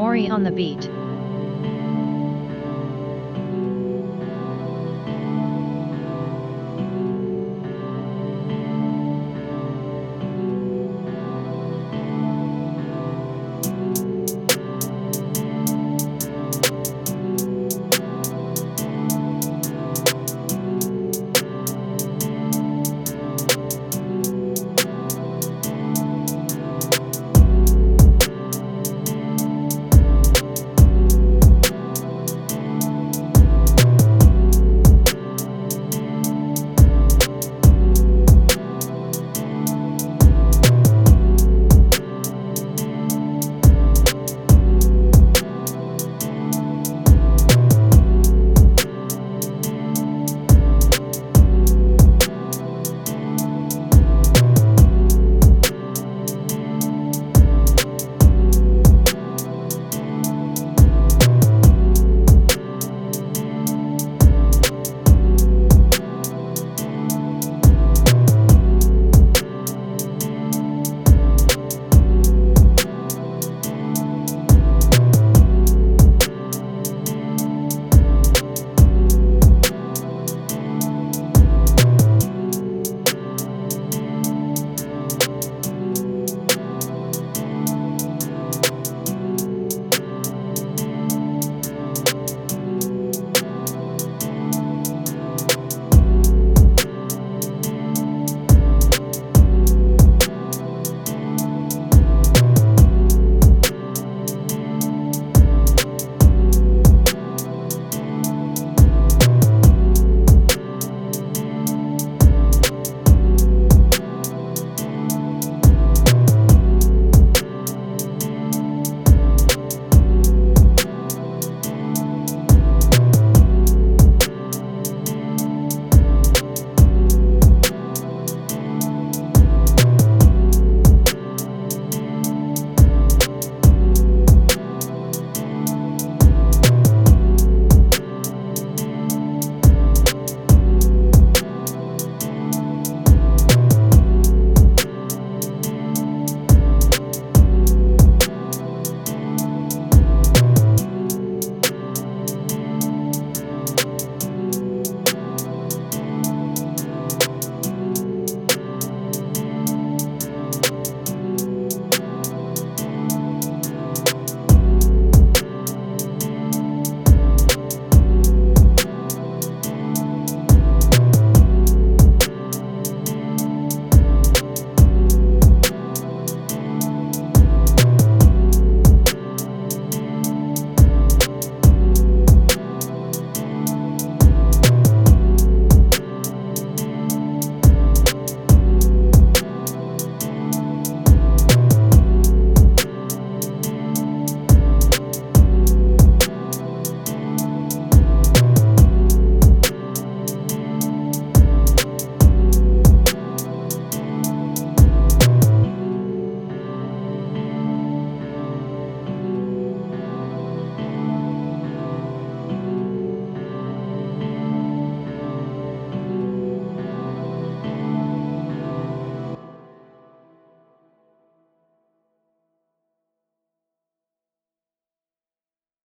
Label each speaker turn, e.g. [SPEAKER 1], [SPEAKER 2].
[SPEAKER 1] Mori on the beat.